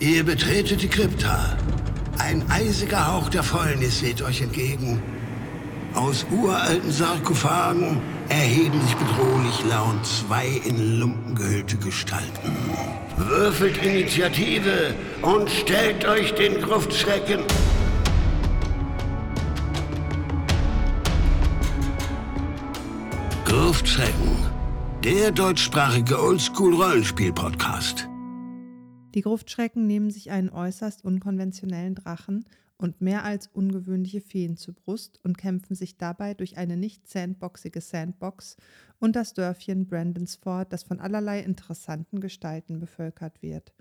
Ihr betretet die Krypta. Ein eisiger Hauch der Fäulnis weht euch entgegen. Aus uralten Sarkophagen erheben sich bedrohlich laut zwei in Lumpen gehüllte Gestalten. Würfelt Initiative und stellt euch den Gruftschrecken. Gruftschrecken, der deutschsprachige Oldschool-Rollenspiel-Podcast. Die Gruftschrecken nehmen sich einen äußerst unkonventionellen Drachen und mehr als ungewöhnliche Feen zur Brust und kämpfen sich dabei durch eine nicht sandboxige Sandbox und das Dörfchen Brandonsford, das von allerlei interessanten Gestalten bevölkert wird.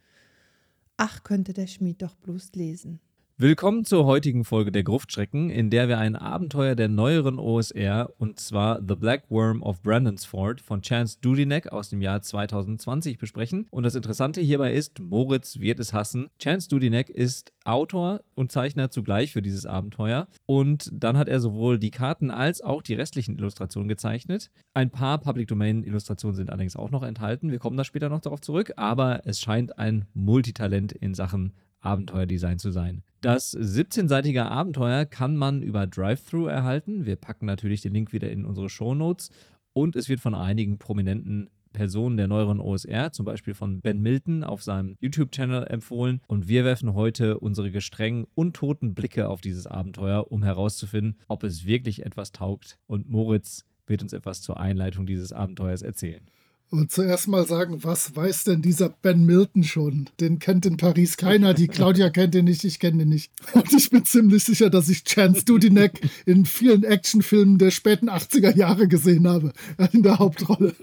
Ach, könnte der Schmied doch bloß lesen. Willkommen zur heutigen Folge der Gruftschrecken, in der wir ein Abenteuer der neueren OSR und zwar The Black Worm of Brandonsford von Chance Dudinek aus dem Jahr 2020 besprechen. Und das Interessante hierbei ist, Moritz wird es hassen. Chance Dudinek ist Autor und Zeichner zugleich für dieses Abenteuer und dann hat er sowohl die Karten als auch die restlichen Illustrationen gezeichnet. Ein paar Public Domain Illustrationen sind allerdings auch noch enthalten. Wir kommen da später noch darauf zurück, aber es scheint ein Multitalent in Sachen Abenteuerdesign zu sein. Das 17-seitige Abenteuer kann man über Drive-Thru erhalten. Wir packen natürlich den Link wieder in unsere Show Notes und es wird von einigen prominenten Personen der neueren OSR, zum Beispiel von Ben Milton auf seinem YouTube-Channel empfohlen. Und wir werfen heute unsere gestrengen und toten Blicke auf dieses Abenteuer, um herauszufinden, ob es wirklich etwas taugt. Und Moritz wird uns etwas zur Einleitung dieses Abenteuers erzählen. Und zuerst mal sagen, was weiß denn dieser Ben Milton schon? Den kennt in Paris keiner, die Claudia kennt ihn nicht, ich kenne ihn nicht. Und ich bin ziemlich sicher, dass ich Chance Dudinek in vielen Actionfilmen der späten 80er Jahre gesehen habe, in der Hauptrolle.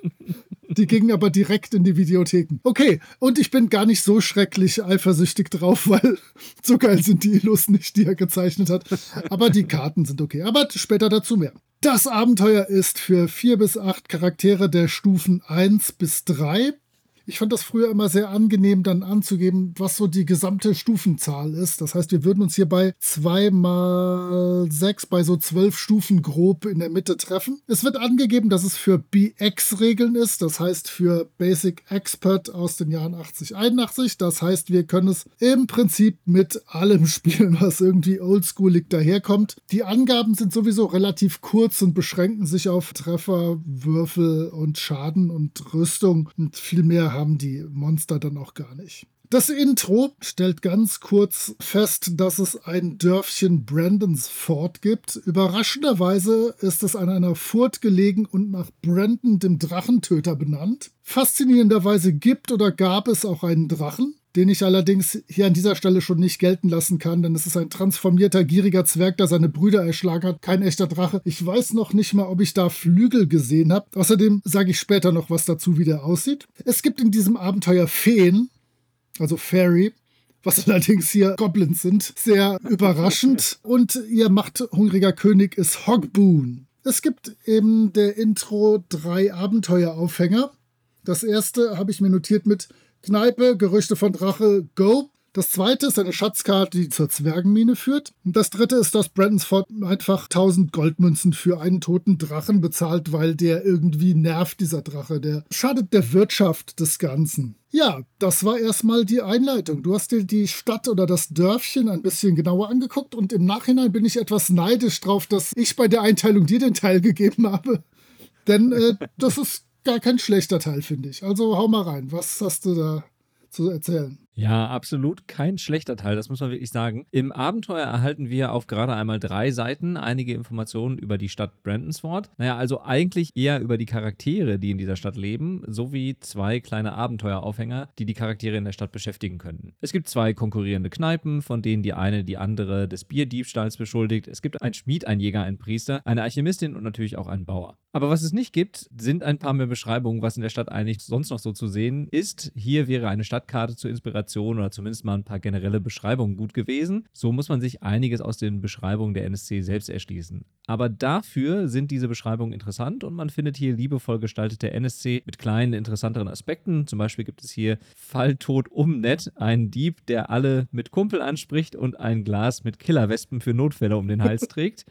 Die gingen aber direkt in die Videotheken. Okay, und ich bin gar nicht so schrecklich eifersüchtig drauf, weil so geil sind die Illus nicht, die er gezeichnet hat. Aber die Karten sind okay. Aber später dazu mehr. Das Abenteuer ist für vier bis acht Charaktere der Stufen 1 bis 3 ich fand das früher immer sehr angenehm, dann anzugeben, was so die gesamte Stufenzahl ist. Das heißt, wir würden uns hier bei 2 mal 6 bei so 12 Stufen grob in der Mitte treffen. Es wird angegeben, dass es für BX-Regeln ist. Das heißt für Basic Expert aus den Jahren 80, 81. Das heißt, wir können es im Prinzip mit allem spielen, was irgendwie oldschoolig daherkommt. Die Angaben sind sowieso relativ kurz und beschränken sich auf Treffer, Würfel und Schaden und Rüstung. Und viel mehr haben die Monster dann auch gar nicht. Das Intro stellt ganz kurz fest, dass es ein Dörfchen Brandons Fort gibt. Überraschenderweise ist es an einer Furt gelegen und nach Brandon, dem Drachentöter, benannt. Faszinierenderweise gibt oder gab es auch einen Drachen den ich allerdings hier an dieser Stelle schon nicht gelten lassen kann, denn es ist ein transformierter, gieriger Zwerg, der seine Brüder erschlagen hat, kein echter Drache. Ich weiß noch nicht mal, ob ich da Flügel gesehen habe. Außerdem sage ich später noch was dazu, wie der aussieht. Es gibt in diesem Abenteuer Feen, also Fairy, was allerdings hier Goblins sind, sehr überraschend. Und ihr machthungriger König ist Hogboon. Es gibt in der Intro drei Abenteueraufhänger. Das erste habe ich mir notiert mit Kneipe, Gerüchte von Drache, Go. Das zweite ist eine Schatzkarte, die zur Zwergenmine führt. Und das dritte ist, dass Brandonsford einfach 1000 Goldmünzen für einen toten Drachen bezahlt, weil der irgendwie nervt, dieser Drache. Der schadet der Wirtschaft des Ganzen. Ja, das war erstmal die Einleitung. Du hast dir die Stadt oder das Dörfchen ein bisschen genauer angeguckt und im Nachhinein bin ich etwas neidisch drauf, dass ich bei der Einteilung dir den Teil gegeben habe. Denn äh, das ist gar kein schlechter Teil, finde ich. Also hau mal rein. Was hast du da zu erzählen? Ja, absolut kein schlechter Teil, das muss man wirklich sagen. Im Abenteuer erhalten wir auf gerade einmal drei Seiten einige Informationen über die Stadt Brandonsford. Naja, also eigentlich eher über die Charaktere, die in dieser Stadt leben, sowie zwei kleine Abenteueraufhänger, die die Charaktere in der Stadt beschäftigen könnten. Es gibt zwei konkurrierende Kneipen, von denen die eine die andere des Bierdiebstahls beschuldigt. Es gibt einen Schmied, einen Jäger, einen Priester, eine Alchemistin und natürlich auch einen Bauer. Aber was es nicht gibt, sind ein paar mehr Beschreibungen, was in der Stadt eigentlich sonst noch so zu sehen ist. Hier wäre eine Stadtkarte zur Inspiration oder zumindest mal ein paar generelle Beschreibungen gut gewesen. So muss man sich einiges aus den Beschreibungen der NSC selbst erschließen. Aber dafür sind diese Beschreibungen interessant und man findet hier liebevoll gestaltete NSC mit kleinen, interessanteren Aspekten. Zum Beispiel gibt es hier Falltot um nett, einen Dieb, der alle mit Kumpel anspricht und ein Glas mit Killerwespen für Notfälle um den Hals trägt.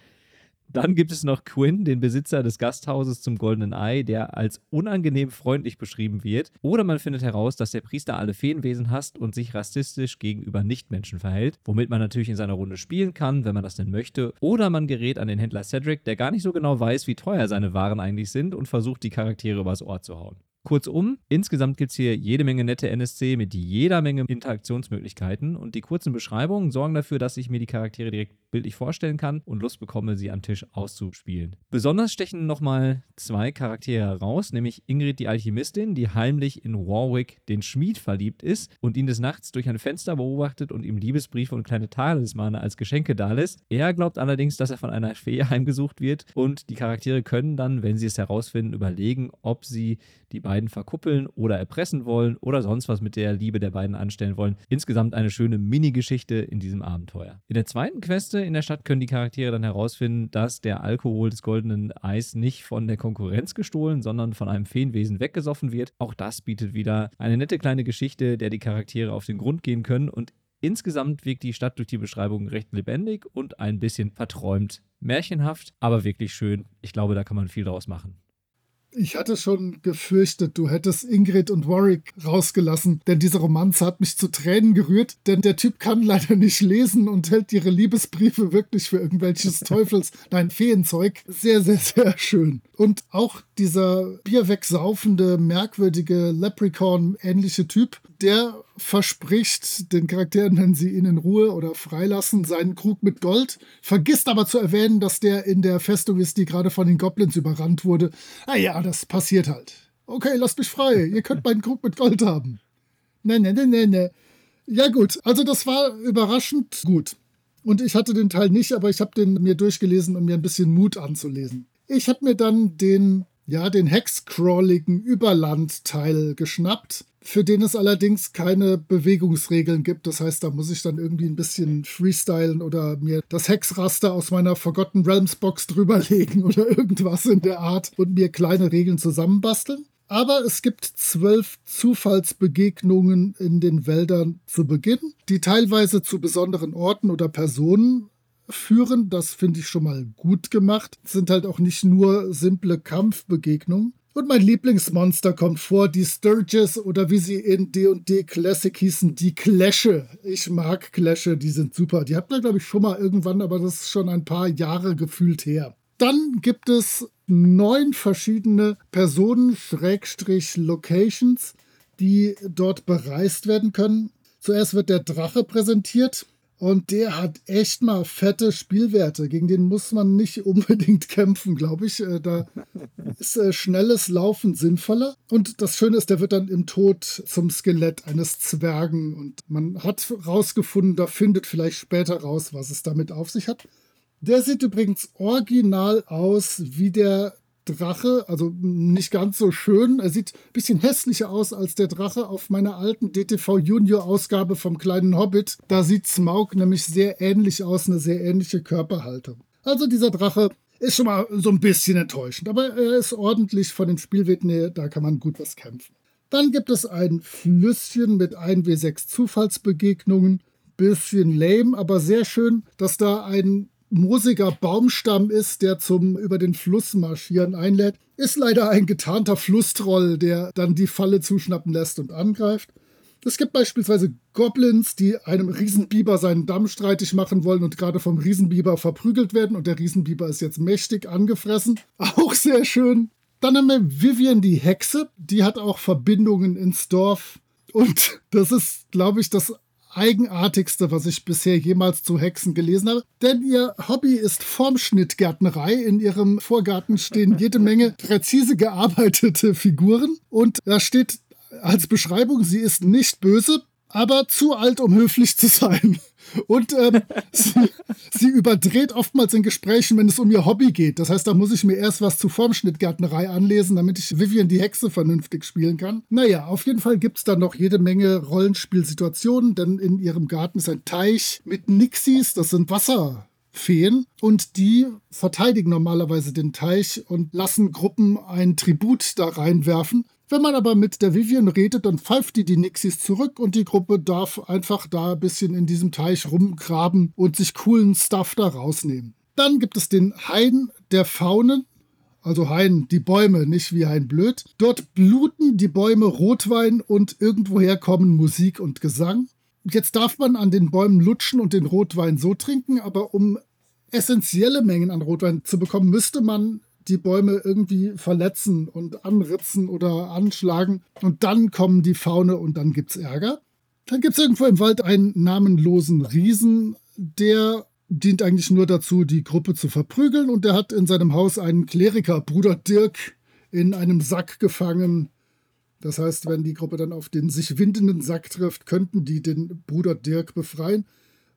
Dann gibt es noch Quinn, den Besitzer des Gasthauses zum Goldenen Ei, der als unangenehm freundlich beschrieben wird. Oder man findet heraus, dass der Priester alle Feenwesen hasst und sich rassistisch gegenüber Nichtmenschen verhält, womit man natürlich in seiner Runde spielen kann, wenn man das denn möchte. Oder man gerät an den Händler Cedric, der gar nicht so genau weiß, wie teuer seine Waren eigentlich sind und versucht, die Charaktere übers Ohr zu hauen. Kurzum, insgesamt gibt es hier jede Menge nette NSC mit jeder Menge Interaktionsmöglichkeiten und die kurzen Beschreibungen sorgen dafür, dass ich mir die Charaktere direkt bildlich vorstellen kann und Lust bekomme, sie am Tisch auszuspielen. Besonders stechen nochmal zwei Charaktere heraus, nämlich Ingrid die Alchemistin, die heimlich in Warwick den Schmied verliebt ist und ihn des Nachts durch ein Fenster beobachtet und ihm Liebesbriefe und kleine Talismane als Geschenke dalässt. Er glaubt allerdings, dass er von einer Fee heimgesucht wird und die Charaktere können dann, wenn sie es herausfinden, überlegen, ob sie die beiden verkuppeln oder erpressen wollen oder sonst was mit der Liebe der beiden anstellen wollen. Insgesamt eine schöne Mini-Geschichte in diesem Abenteuer. In der zweiten Queste in der Stadt können die Charaktere dann herausfinden, dass der Alkohol des goldenen Eis nicht von der Konkurrenz gestohlen, sondern von einem Feenwesen weggesoffen wird. Auch das bietet wieder eine nette kleine Geschichte, der die Charaktere auf den Grund gehen können und Insgesamt wirkt die Stadt durch die Beschreibung recht lebendig und ein bisschen verträumt. Märchenhaft, aber wirklich schön. Ich glaube, da kann man viel draus machen. Ich hatte schon gefürchtet, du hättest Ingrid und Warwick rausgelassen, denn diese Romanze hat mich zu Tränen gerührt, denn der Typ kann leider nicht lesen und hält ihre Liebesbriefe wirklich für irgendwelches Teufels, nein, Feenzeug. Sehr, sehr, sehr schön. Und auch dieser bierwegsaufende, merkwürdige Leprechaun-ähnliche Typ, der verspricht den Charakteren, wenn sie ihn in Ruhe oder freilassen, seinen Krug mit Gold, vergisst aber zu erwähnen, dass der in der Festung ist, die gerade von den Goblins überrannt wurde. Ah ja, das passiert halt. Okay, lasst mich frei, ihr könnt meinen Krug mit Gold haben. Ne, ne, ne, ne, ne. Ja gut, also das war überraschend gut. Und ich hatte den Teil nicht, aber ich habe den mir durchgelesen, um mir ein bisschen Mut anzulesen. Ich habe mir dann den, ja, den hexcrawligen Überland-Teil geschnappt für den es allerdings keine Bewegungsregeln gibt. Das heißt, da muss ich dann irgendwie ein bisschen freestylen oder mir das Hexraster aus meiner Forgotten Realms Box drüberlegen oder irgendwas in der Art und mir kleine Regeln zusammenbasteln. Aber es gibt zwölf Zufallsbegegnungen in den Wäldern zu Beginn, die teilweise zu besonderen Orten oder Personen führen. Das finde ich schon mal gut gemacht. Es sind halt auch nicht nur simple Kampfbegegnungen. Und mein Lieblingsmonster kommt vor, die Sturges oder wie sie in D&D Classic hießen, die Clashe. Ich mag Clashe, die sind super. Die hatten wir, glaube ich, schon mal irgendwann, aber das ist schon ein paar Jahre gefühlt her. Dann gibt es neun verschiedene Personen, Schrägstrich Locations, die dort bereist werden können. Zuerst wird der Drache präsentiert. Und der hat echt mal fette Spielwerte. Gegen den muss man nicht unbedingt kämpfen, glaube ich. Äh, da ist äh, schnelles Laufen sinnvoller. Und das Schöne ist, der wird dann im Tod zum Skelett eines Zwergen. Und man hat rausgefunden, da findet vielleicht später raus, was es damit auf sich hat. Der sieht übrigens original aus wie der Drache, also nicht ganz so schön. Er sieht ein bisschen hässlicher aus als der Drache auf meiner alten DTV Junior Ausgabe vom kleinen Hobbit. Da sieht Smaug nämlich sehr ähnlich aus, eine sehr ähnliche Körperhaltung. Also dieser Drache ist schon mal so ein bisschen enttäuschend, aber er ist ordentlich von den Spielwerten her, da kann man gut was kämpfen. Dann gibt es ein Flüsschen mit 1W6 Zufallsbegegnungen. Bisschen lame, aber sehr schön, dass da ein moosiger Baumstamm ist, der zum über den Fluss marschieren einlädt, ist leider ein getarnter Flusstroll, der dann die Falle zuschnappen lässt und angreift. Es gibt beispielsweise Goblins, die einem Riesenbiber seinen Damm streitig machen wollen und gerade vom Riesenbiber verprügelt werden und der Riesenbiber ist jetzt mächtig angefressen. Auch sehr schön. Dann haben wir Vivian die Hexe, die hat auch Verbindungen ins Dorf. Und das ist, glaube ich, das eigenartigste, was ich bisher jemals zu Hexen gelesen habe. Denn ihr Hobby ist Formschnittgärtnerei. In ihrem Vorgarten stehen jede Menge präzise gearbeitete Figuren. Und da steht als Beschreibung, sie ist nicht böse, aber zu alt, um höflich zu sein. Und ähm, sie, sie, überdreht oftmals in Gesprächen, wenn es um ihr Hobby geht. Das heißt, da muss ich mir erst was zu Formschnittgärtnerei anlesen, damit ich Vivian die Hexe vernünftig spielen kann. Naja, auf jeden Fall gibt es da noch jede Menge Rollenspielsituationen, denn in ihrem Garten ist ein Teich mit Nixies, das sind Wasserfeen und die verteidigen normalerweise den Teich und lassen Gruppen ein Tribut da reinwerfen. Wenn man aber mit der Vivian redet, dann pfeift die die Nixies zurück und die Gruppe darf einfach da ein bisschen in diesem Teich rumgraben und sich coolen Stuff da rausnehmen. Dann gibt es den Hain der Faunen, also Hain, die Bäume, nicht wie Hain blöd. Dort bluten die Bäume Rotwein und irgendwoher kommen Musik und Gesang. Jetzt darf man an den Bäumen lutschen und den Rotwein so trinken, aber um essentielle Mengen an Rotwein zu bekommen, müsste man die Bäume irgendwie verletzen und anritzen oder anschlagen. Und dann kommen die Faune und dann gibt es Ärger. Dann gibt es irgendwo im Wald einen namenlosen Riesen, der dient eigentlich nur dazu, die Gruppe zu verprügeln. Und der hat in seinem Haus einen Kleriker, Bruder Dirk, in einem Sack gefangen. Das heißt, wenn die Gruppe dann auf den sich windenden Sack trifft, könnten die den Bruder Dirk befreien.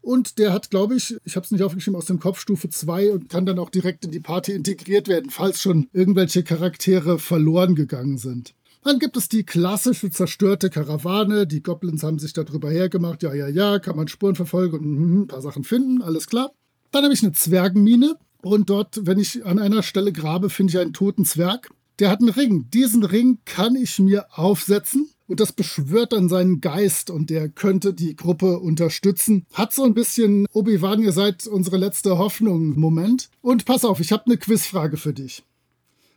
Und der hat, glaube ich, ich habe es nicht aufgeschrieben, aus dem Kopf Stufe 2 und kann dann auch direkt in die Party integriert werden, falls schon irgendwelche Charaktere verloren gegangen sind. Dann gibt es die klassische zerstörte Karawane. Die Goblins haben sich darüber hergemacht. Ja, ja, ja, kann man Spuren verfolgen und ein paar Sachen finden. Alles klar. Dann habe ich eine Zwergenmine. Und dort, wenn ich an einer Stelle grabe, finde ich einen toten Zwerg. Der hat einen Ring. Diesen Ring kann ich mir aufsetzen und das beschwört dann seinen Geist und der könnte die Gruppe unterstützen. Hat so ein bisschen Obi-Wan, ihr seid unsere letzte Hoffnung Moment. Und pass auf, ich habe eine Quizfrage für dich.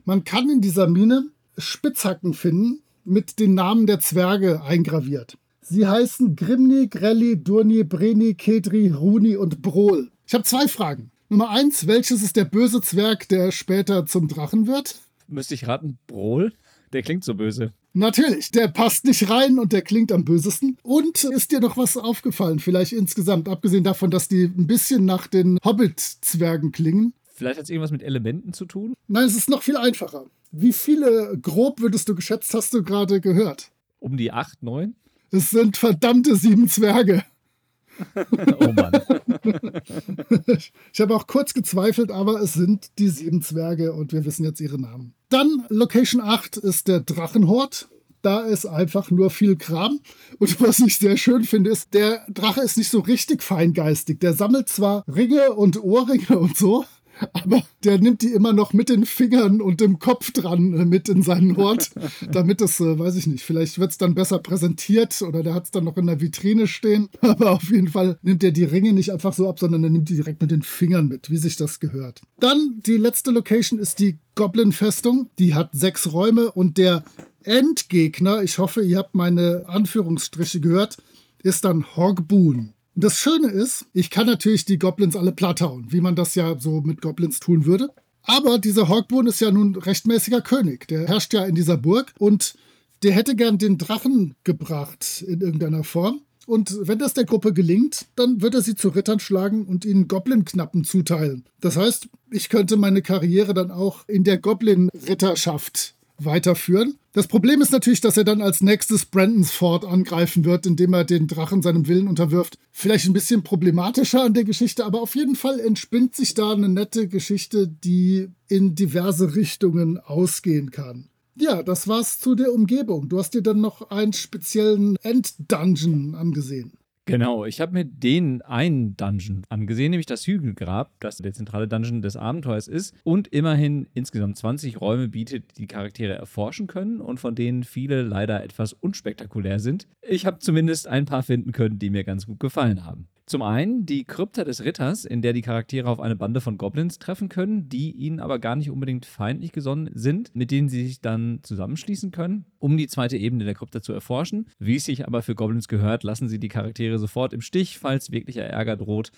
Man kann in dieser Mine Spitzhacken finden mit den Namen der Zwerge eingraviert. Sie heißen Grimni, Grelli, Durni, Breni, Kedri, Runi und Brol. Ich habe zwei Fragen. Nummer eins, welches ist der böse Zwerg, der später zum Drachen wird? Müsste ich raten, Brol? Der klingt so böse. Natürlich, der passt nicht rein und der klingt am bösesten. Und ist dir noch was aufgefallen, vielleicht insgesamt, abgesehen davon, dass die ein bisschen nach den Hobbit-Zwergen klingen? Vielleicht hat es irgendwas mit Elementen zu tun? Nein, es ist noch viel einfacher. Wie viele grob würdest du geschätzt, hast du gerade gehört? Um die acht, neun? Es sind verdammte sieben Zwerge. oh Mann. Ich habe auch kurz gezweifelt, aber es sind die sieben Zwerge und wir wissen jetzt ihre Namen. Dann Location 8 ist der Drachenhort. Da ist einfach nur viel Kram. Und was ich sehr schön finde, ist, der Drache ist nicht so richtig feingeistig. Der sammelt zwar Ringe und Ohrringe und so, aber der nimmt die immer noch mit den Fingern und dem Kopf dran äh, mit in seinen Hort, damit es, äh, weiß ich nicht, vielleicht wird es dann besser präsentiert oder der hat es dann noch in der Vitrine stehen. Aber auf jeden Fall nimmt er die Ringe nicht einfach so ab, sondern er nimmt die direkt mit den Fingern mit, wie sich das gehört. Dann die letzte Location ist die Goblin-Festung. Die hat sechs Räume und der Endgegner, ich hoffe, ihr habt meine Anführungsstriche gehört, ist dann Hogboon. Das Schöne ist, ich kann natürlich die Goblins alle platthauen, wie man das ja so mit Goblins tun würde. Aber dieser Hogboon ist ja nun rechtmäßiger König. Der herrscht ja in dieser Burg und der hätte gern den Drachen gebracht in irgendeiner Form. Und wenn das der Gruppe gelingt, dann wird er sie zu Rittern schlagen und ihnen Goblin-Knappen zuteilen. Das heißt, ich könnte meine Karriere dann auch in der Goblin-Ritterschaft weiterführen. Das Problem ist natürlich, dass er dann als nächstes Brandons Fort angreifen wird, indem er den Drachen seinem Willen unterwirft. Vielleicht ein bisschen problematischer an der Geschichte, aber auf jeden Fall entspinnt sich da eine nette Geschichte, die in diverse Richtungen ausgehen kann. Ja, das war's zu der Umgebung. Du hast dir dann noch einen speziellen Enddungeon angesehen. Genau, ich habe mir den einen Dungeon angesehen, nämlich das Hügelgrab, das der zentrale Dungeon des Abenteuers ist und immerhin insgesamt 20 Räume bietet, die Charaktere erforschen können und von denen viele leider etwas unspektakulär sind. Ich habe zumindest ein paar finden können, die mir ganz gut gefallen haben. Zum einen die Krypta des Ritters, in der die Charaktere auf eine Bande von Goblins treffen können, die ihnen aber gar nicht unbedingt feindlich gesonnen sind, mit denen sie sich dann zusammenschließen können, um die zweite Ebene der Krypta zu erforschen. Wie es sich aber für Goblins gehört, lassen sie die Charaktere sofort im Stich, falls wirklicher Ärger droht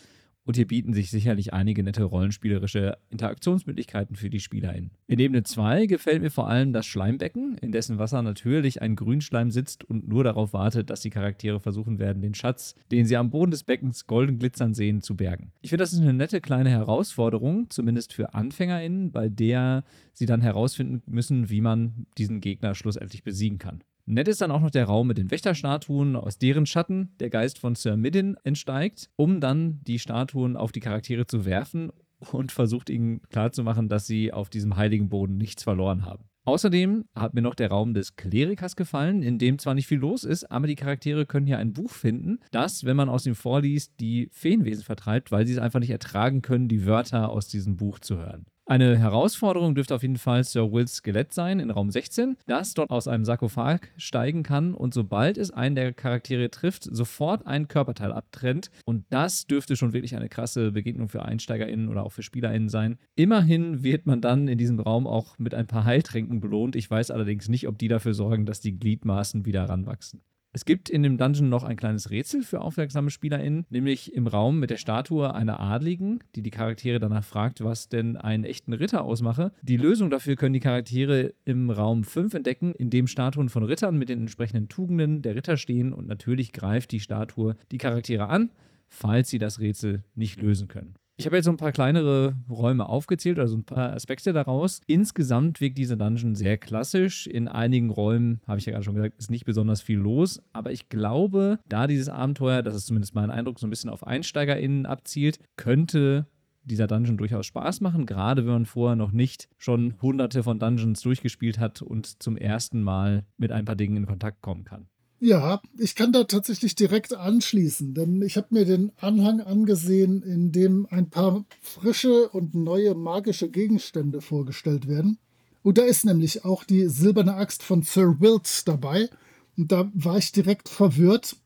und hier bieten sich sicherlich einige nette rollenspielerische Interaktionsmöglichkeiten für die SpielerInnen. In Ebene 2 gefällt mir vor allem das Schleimbecken, in dessen Wasser natürlich ein Grünschleim sitzt und nur darauf wartet, dass die Charaktere versuchen werden, den Schatz, den sie am Boden des Beckens golden glitzern sehen, zu bergen. Ich finde, das ist eine nette kleine Herausforderung, zumindest für AnfängerInnen, bei der sie dann herausfinden müssen, wie man diesen Gegner schlussendlich besiegen kann. Nett ist dann auch noch der Raum mit den Wächterstatuen, aus deren Schatten der Geist von Sir Midden entsteigt, um dann die Statuen auf die Charaktere zu werfen und versucht ihnen klarzumachen, dass sie auf diesem heiligen Boden nichts verloren haben. Außerdem hat mir noch der Raum des Klerikers gefallen, in dem zwar nicht viel los ist, aber die Charaktere können hier ein Buch finden, das, wenn man aus ihm vorliest, die Feenwesen vertreibt, weil sie es einfach nicht ertragen können, die Wörter aus diesem Buch zu hören. Eine Herausforderung dürfte auf jeden Fall Sir Wills Skelett sein in Raum 16, das dort aus einem Sarkophag steigen kann und sobald es einen der Charaktere trifft, sofort ein Körperteil abtrennt. Und das dürfte schon wirklich eine krasse Begegnung für EinsteigerInnen oder auch für SpielerInnen sein. Immerhin wird man dann in diesem Raum auch mit ein paar Heiltränken belohnt. Ich weiß allerdings nicht, ob die dafür sorgen, dass die Gliedmaßen wieder ranwachsen. Es gibt in dem Dungeon noch ein kleines Rätsel für aufmerksame SpielerInnen, nämlich im Raum mit der Statue einer Adligen, die die Charaktere danach fragt, was denn einen echten Ritter ausmache. Die Lösung dafür können die Charaktere im Raum 5 entdecken, in dem Statuen von Rittern mit den entsprechenden Tugenden der Ritter stehen und natürlich greift die Statue die Charaktere an, falls sie das Rätsel nicht lösen können. Ich habe jetzt so ein paar kleinere Räume aufgezählt, also ein paar Aspekte daraus. Insgesamt wirkt dieser Dungeon sehr klassisch. In einigen Räumen, habe ich ja gerade schon gesagt, ist nicht besonders viel los. Aber ich glaube, da dieses Abenteuer, das ist zumindest mein Eindruck, so ein bisschen auf EinsteigerInnen abzielt, könnte dieser Dungeon durchaus Spaß machen, gerade wenn man vorher noch nicht schon hunderte von Dungeons durchgespielt hat und zum ersten Mal mit ein paar Dingen in Kontakt kommen kann. Ja, ich kann da tatsächlich direkt anschließen, denn ich habe mir den Anhang angesehen, in dem ein paar frische und neue magische Gegenstände vorgestellt werden. Und da ist nämlich auch die silberne Axt von Sir Wilt dabei. Und da war ich direkt verwirrt,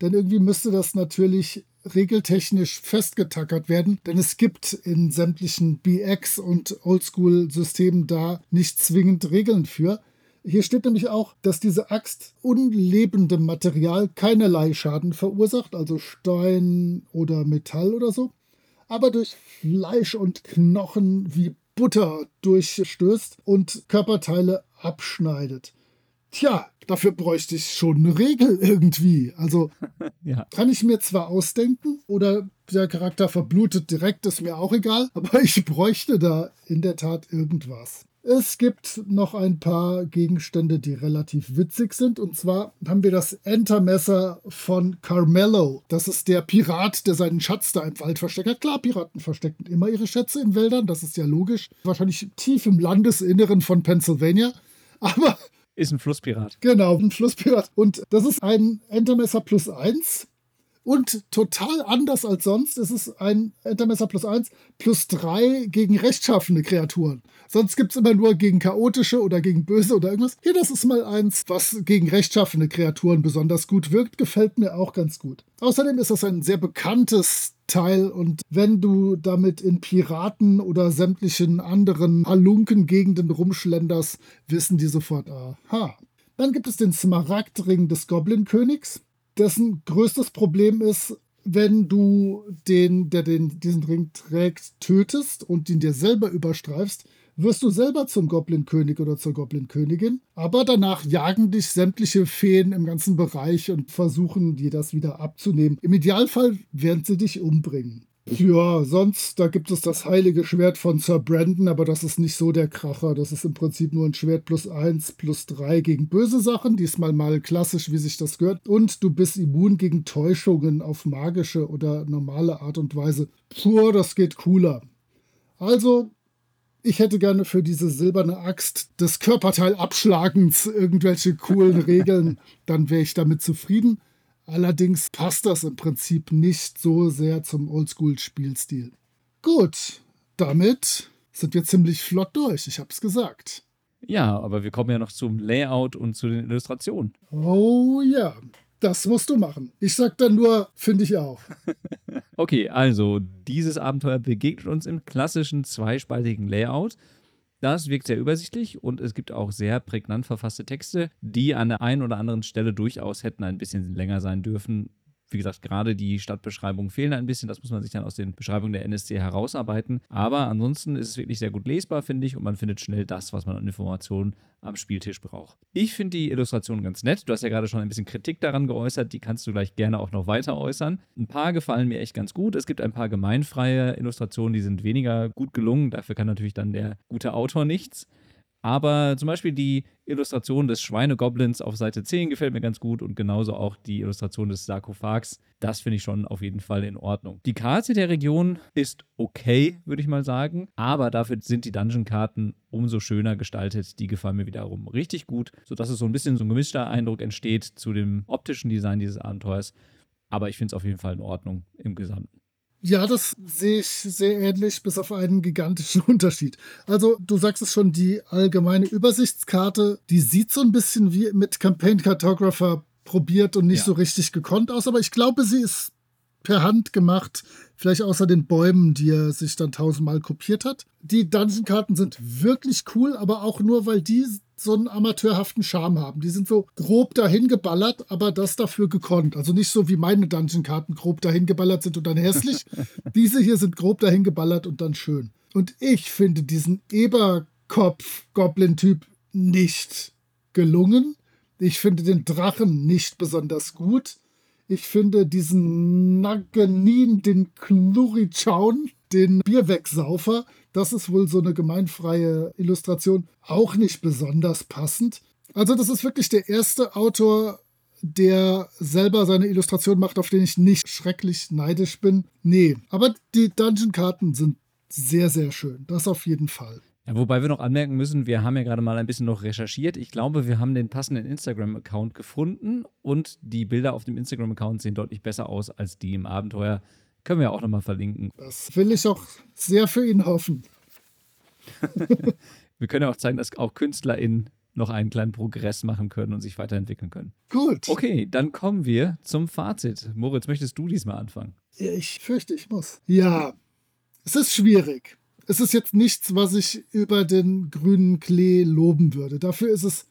denn irgendwie müsste das natürlich regeltechnisch festgetackert werden, denn es gibt in sämtlichen BX und Oldschool-Systemen da nicht zwingend Regeln für. Hier steht nämlich auch, dass diese Axt unlebendem Material keinerlei Schaden verursacht, also Stein oder Metall oder so, aber durch Fleisch und Knochen wie Butter durchstößt und Körperteile abschneidet. Tja, dafür bräuchte ich schon eine Regel irgendwie. Also ja. kann ich mir zwar ausdenken oder der Charakter verblutet direkt, ist mir auch egal, aber ich bräuchte da in der Tat irgendwas. Es gibt noch ein paar Gegenstände, die relativ witzig sind. Und zwar haben wir das Entermesser von Carmelo. Das ist der Pirat, der seinen Schatz da im Wald versteckt hat. Klar, Piraten verstecken immer ihre Schätze in Wäldern, das ist ja logisch. Wahrscheinlich tief im Landesinneren von Pennsylvania. Aber. Ist ein Flusspirat. Genau, ein Flusspirat. Und das ist ein Entermesser plus eins. Und total anders als sonst ist es ein Entermesser plus 1 plus 3 gegen rechtschaffene Kreaturen. Sonst gibt es immer nur gegen chaotische oder gegen böse oder irgendwas. Hier, das ist mal eins, was gegen rechtschaffene Kreaturen besonders gut wirkt. Gefällt mir auch ganz gut. Außerdem ist das ein sehr bekanntes Teil und wenn du damit in Piraten oder sämtlichen anderen Halunken-Gegenden rumschlenderst, wissen die sofort, aha. Dann gibt es den Smaragdring des Goblin-Königs dessen größtes Problem ist, wenn du den, der den, diesen Ring trägt, tötest und ihn dir selber überstreifst, wirst du selber zum Goblin-König oder zur Goblin-Königin. Aber danach jagen dich sämtliche Feen im ganzen Bereich und versuchen dir das wieder abzunehmen. Im Idealfall werden sie dich umbringen. Ja, sonst, da gibt es das heilige Schwert von Sir Brandon, aber das ist nicht so der Kracher. Das ist im Prinzip nur ein Schwert plus 1, plus 3 gegen böse Sachen. Diesmal mal klassisch, wie sich das gehört. Und du bist immun gegen Täuschungen auf magische oder normale Art und Weise. Puh, das geht cooler. Also, ich hätte gerne für diese silberne Axt des Körperteilabschlagens irgendwelche coolen Regeln. Dann wäre ich damit zufrieden. Allerdings passt das im Prinzip nicht so sehr zum Oldschool-Spielstil. Gut, damit sind wir ziemlich flott durch, ich hab's gesagt. Ja, aber wir kommen ja noch zum Layout und zu den Illustrationen. Oh ja, das musst du machen. Ich sag dann nur, finde ich auch. okay, also dieses Abenteuer begegnet uns im klassischen zweispaltigen Layout. Das wirkt sehr übersichtlich und es gibt auch sehr prägnant verfasste Texte, die an der einen oder anderen Stelle durchaus hätten ein bisschen länger sein dürfen wie gesagt, gerade die Stadtbeschreibungen fehlen ein bisschen. Das muss man sich dann aus den Beschreibungen der NSC herausarbeiten. Aber ansonsten ist es wirklich sehr gut lesbar, finde ich, und man findet schnell das, was man an Informationen am Spieltisch braucht. Ich finde die Illustration ganz nett. Du hast ja gerade schon ein bisschen Kritik daran geäußert. Die kannst du gleich gerne auch noch weiter äußern. Ein paar gefallen mir echt ganz gut. Es gibt ein paar gemeinfreie Illustrationen, die sind weniger gut gelungen. Dafür kann natürlich dann der gute Autor nichts. Aber zum Beispiel die Illustration des Schweinegoblins auf Seite 10 gefällt mir ganz gut und genauso auch die Illustration des Sarkophags. Das finde ich schon auf jeden Fall in Ordnung. Die Karte der Region ist okay, würde ich mal sagen, aber dafür sind die Dungeon-Karten umso schöner gestaltet. Die gefallen mir wiederum richtig gut, sodass es so ein bisschen so ein gemischter Eindruck entsteht zu dem optischen Design dieses Abenteuers. Aber ich finde es auf jeden Fall in Ordnung im Gesamten. Ja, das sehe ich sehr ähnlich, bis auf einen gigantischen Unterschied. Also, du sagst es schon, die allgemeine Übersichtskarte, die sieht so ein bisschen wie mit Campaign Cartographer probiert und nicht ja. so richtig gekonnt aus, aber ich glaube, sie ist per Hand gemacht, vielleicht außer den Bäumen, die er sich dann tausendmal kopiert hat. Die Dungeon-Karten sind wirklich cool, aber auch nur, weil die so einen amateurhaften Charme haben. Die sind so grob dahin geballert, aber das dafür gekonnt. Also nicht so wie meine Dungeon-Karten grob dahin geballert sind und dann hässlich. Diese hier sind grob dahin geballert und dann schön. Und ich finde diesen Eberkopf-Goblin-Typ nicht gelungen. Ich finde den Drachen nicht besonders gut. Ich finde diesen Naganin, den Klurichaun, den Bierwegsaufer, das ist wohl so eine gemeinfreie Illustration, auch nicht besonders passend. Also das ist wirklich der erste Autor, der selber seine Illustration macht, auf den ich nicht schrecklich neidisch bin. Nee, aber die Dungeon-Karten sind sehr, sehr schön. Das auf jeden Fall. Ja, wobei wir noch anmerken müssen, wir haben ja gerade mal ein bisschen noch recherchiert. Ich glaube, wir haben den passenden Instagram-Account gefunden und die Bilder auf dem Instagram-Account sehen deutlich besser aus als die im Abenteuer. Können wir auch nochmal verlinken. Das will ich auch sehr für ihn hoffen. wir können ja auch zeigen, dass auch KünstlerInnen noch einen kleinen Progress machen können und sich weiterentwickeln können. Gut. Okay, dann kommen wir zum Fazit. Moritz, möchtest du diesmal anfangen? Ja, ich fürchte, ich muss. Ja, es ist schwierig es ist jetzt nichts, was ich über den grünen Klee loben würde. Dafür ist es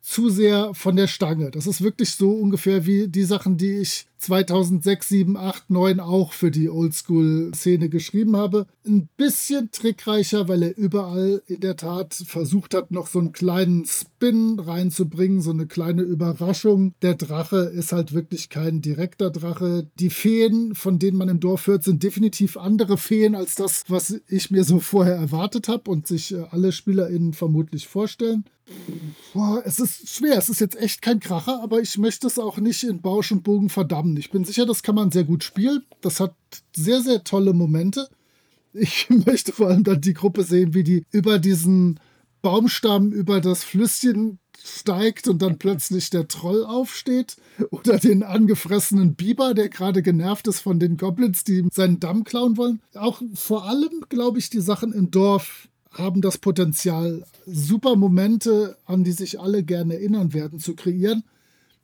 zu sehr von der Stange. Das ist wirklich so ungefähr wie die Sachen, die ich 2006, 7, 8, 9 auch für die Oldschool-Szene geschrieben habe. Ein bisschen trickreicher, weil er überall in der Tat versucht hat, noch so einen kleinen Spin reinzubringen, so eine kleine Überraschung. Der Drache ist halt wirklich kein direkter Drache. Die Feen, von denen man im Dorf hört, sind definitiv andere Feen als das, was ich mir so vorher erwartet habe und sich äh, alle SpielerInnen vermutlich vorstellen. Boah, es ist schwer. Es ist jetzt echt kein Kracher, aber ich möchte es auch nicht in Bausch und Bogen verdammen. Ich bin sicher, das kann man sehr gut spielen. Das hat sehr, sehr tolle Momente. Ich möchte vor allem dann die Gruppe sehen, wie die über diesen Baumstamm, über das Flüsschen steigt und dann plötzlich der Troll aufsteht. Oder den angefressenen Biber, der gerade genervt ist von den Goblins, die seinen Damm klauen wollen. Auch vor allem, glaube ich, die Sachen im Dorf haben das Potenzial, super Momente, an die sich alle gerne erinnern werden, zu kreieren.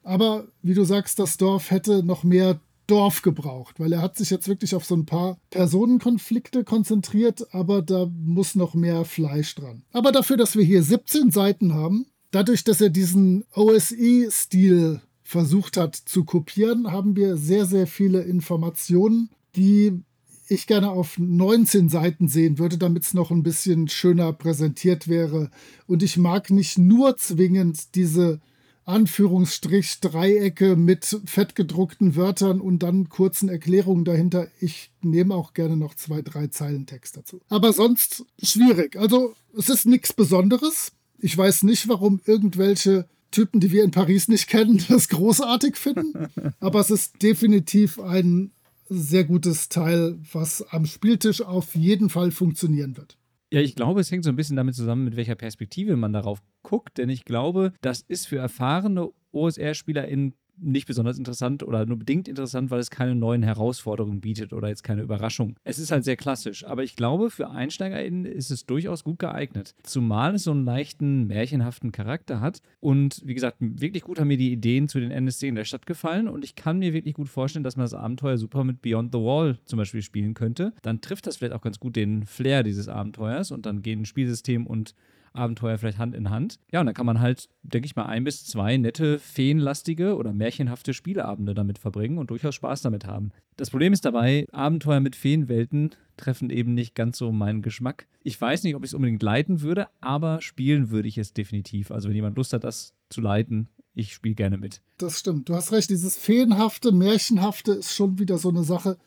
Aber wie du sagst, das Dorf hätte noch mehr Dorf gebraucht, weil er hat sich jetzt wirklich auf so ein paar Personenkonflikte konzentriert, aber da muss noch mehr Fleisch dran. Aber dafür, dass wir hier 17 Seiten haben, dadurch, dass er diesen OSI-Stil versucht hat zu kopieren, haben wir sehr, sehr viele Informationen, die ich gerne auf 19 Seiten sehen würde, damit es noch ein bisschen schöner präsentiert wäre. Und ich mag nicht nur zwingend diese Anführungsstrich Dreiecke mit fettgedruckten Wörtern und dann kurzen Erklärungen dahinter. Ich nehme auch gerne noch zwei, drei Zeilen Text dazu. Aber sonst schwierig. Also es ist nichts Besonderes. Ich weiß nicht, warum irgendwelche Typen, die wir in Paris nicht kennen, das großartig finden. Aber es ist definitiv ein sehr gutes Teil, was am Spieltisch auf jeden Fall funktionieren wird. Ja, ich glaube, es hängt so ein bisschen damit zusammen, mit welcher Perspektive man darauf guckt, denn ich glaube, das ist für erfahrene OSR-SpielerInnen nicht besonders interessant oder nur bedingt interessant, weil es keine neuen Herausforderungen bietet oder jetzt keine Überraschung. Es ist halt sehr klassisch, aber ich glaube, für EinsteigerInnen ist es durchaus gut geeignet. Zumal es so einen leichten, märchenhaften Charakter hat. Und wie gesagt, wirklich gut haben mir die Ideen zu den NSC in der Stadt gefallen und ich kann mir wirklich gut vorstellen, dass man das Abenteuer super mit Beyond the Wall zum Beispiel spielen könnte. Dann trifft das vielleicht auch ganz gut den Flair dieses Abenteuers und dann gehen Spielsystem und Abenteuer vielleicht Hand in Hand. Ja, und dann kann man halt, denke ich mal, ein bis zwei nette, feenlastige oder märchenhafte Spieleabende damit verbringen und durchaus Spaß damit haben. Das Problem ist dabei, Abenteuer mit Feenwelten treffen eben nicht ganz so meinen Geschmack. Ich weiß nicht, ob ich es unbedingt leiten würde, aber spielen würde ich es definitiv. Also wenn jemand Lust hat, das zu leiten, ich spiele gerne mit. Das stimmt. Du hast recht, dieses Feenhafte, Märchenhafte ist schon wieder so eine Sache,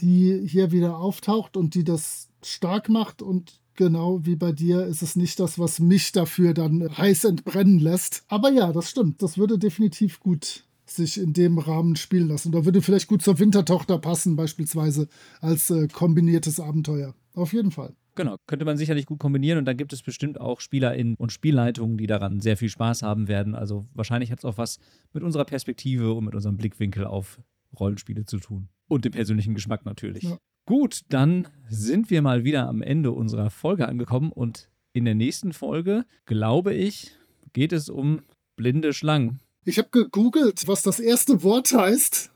die hier wieder auftaucht und die das stark macht und genau wie bei dir ist es nicht das, was mich dafür dann heiß entbrennen lässt. Aber ja, das stimmt. Das würde definitiv gut sich in dem Rahmen spielen lassen. Da würde vielleicht gut zur Wintertochter passen, beispielsweise als äh, kombiniertes Abenteuer. Auf jeden Fall. Genau, könnte man sicherlich gut kombinieren und dann gibt es bestimmt auch SpielerInnen und Spielleitungen, die daran sehr viel Spaß haben werden. Also wahrscheinlich hat es auch was mit unserer Perspektive und mit unserem Blickwinkel auf Rollenspiele zu tun. Und dem persönlichen Geschmack natürlich. Ja. Gut, dann sind wir mal wieder am Ende unserer Folge angekommen und in der nächsten Folge, glaube ich, geht es um blinde Schlangen. Ich habe gegoogelt, was das erste Wort heißt.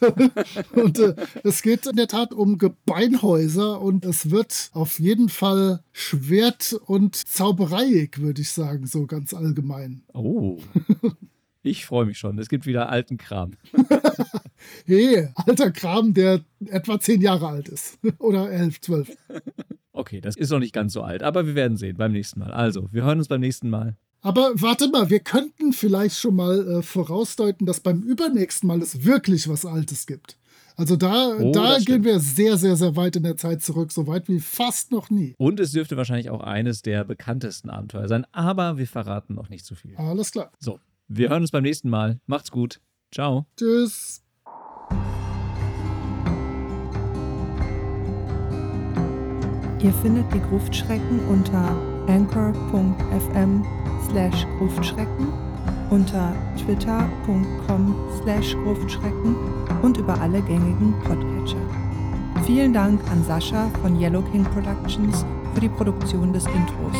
und äh, es geht in der Tat um Gebeinhäuser und es wird auf jeden Fall Schwert- und Zaubereiig, würde ich sagen, so ganz allgemein. Oh. Ich freue mich schon. Es gibt wieder alten Kram. hey, alter Kram, der etwa zehn Jahre alt ist. Oder elf, zwölf. Okay, das ist noch nicht ganz so alt, aber wir werden sehen beim nächsten Mal. Also, wir hören uns beim nächsten Mal. Aber warte mal, wir könnten vielleicht schon mal äh, vorausdeuten, dass beim übernächsten Mal es wirklich was Altes gibt. Also da, Oh, da gehen wir sehr, sehr, sehr weit in der Zeit zurück, so weit wie fast noch nie. Und es dürfte wahrscheinlich auch eines der bekanntesten Abenteuer sein, aber wir verraten noch nicht zu viel. Alles klar. So, wir hören uns beim nächsten Mal. Macht's gut. Ciao. Tschüss. Ihr findet die Gruftschrecken unter anchor.fm slash Gruftschrecken, unter twitter.com slash Gruftschrecken und über alle gängigen Podcatcher. Vielen Dank an Sascha von Yellow King Productions für die Produktion des Intros.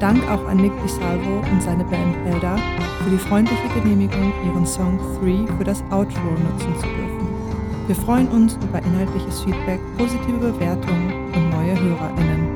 Dank auch an Nick DiSalvo und seine Band Elda für die freundliche Genehmigung, ihren Song 3 für das Outro nutzen zu dürfen. Wir freuen uns über inhaltliches Feedback, positive Bewertungen HörerInnen.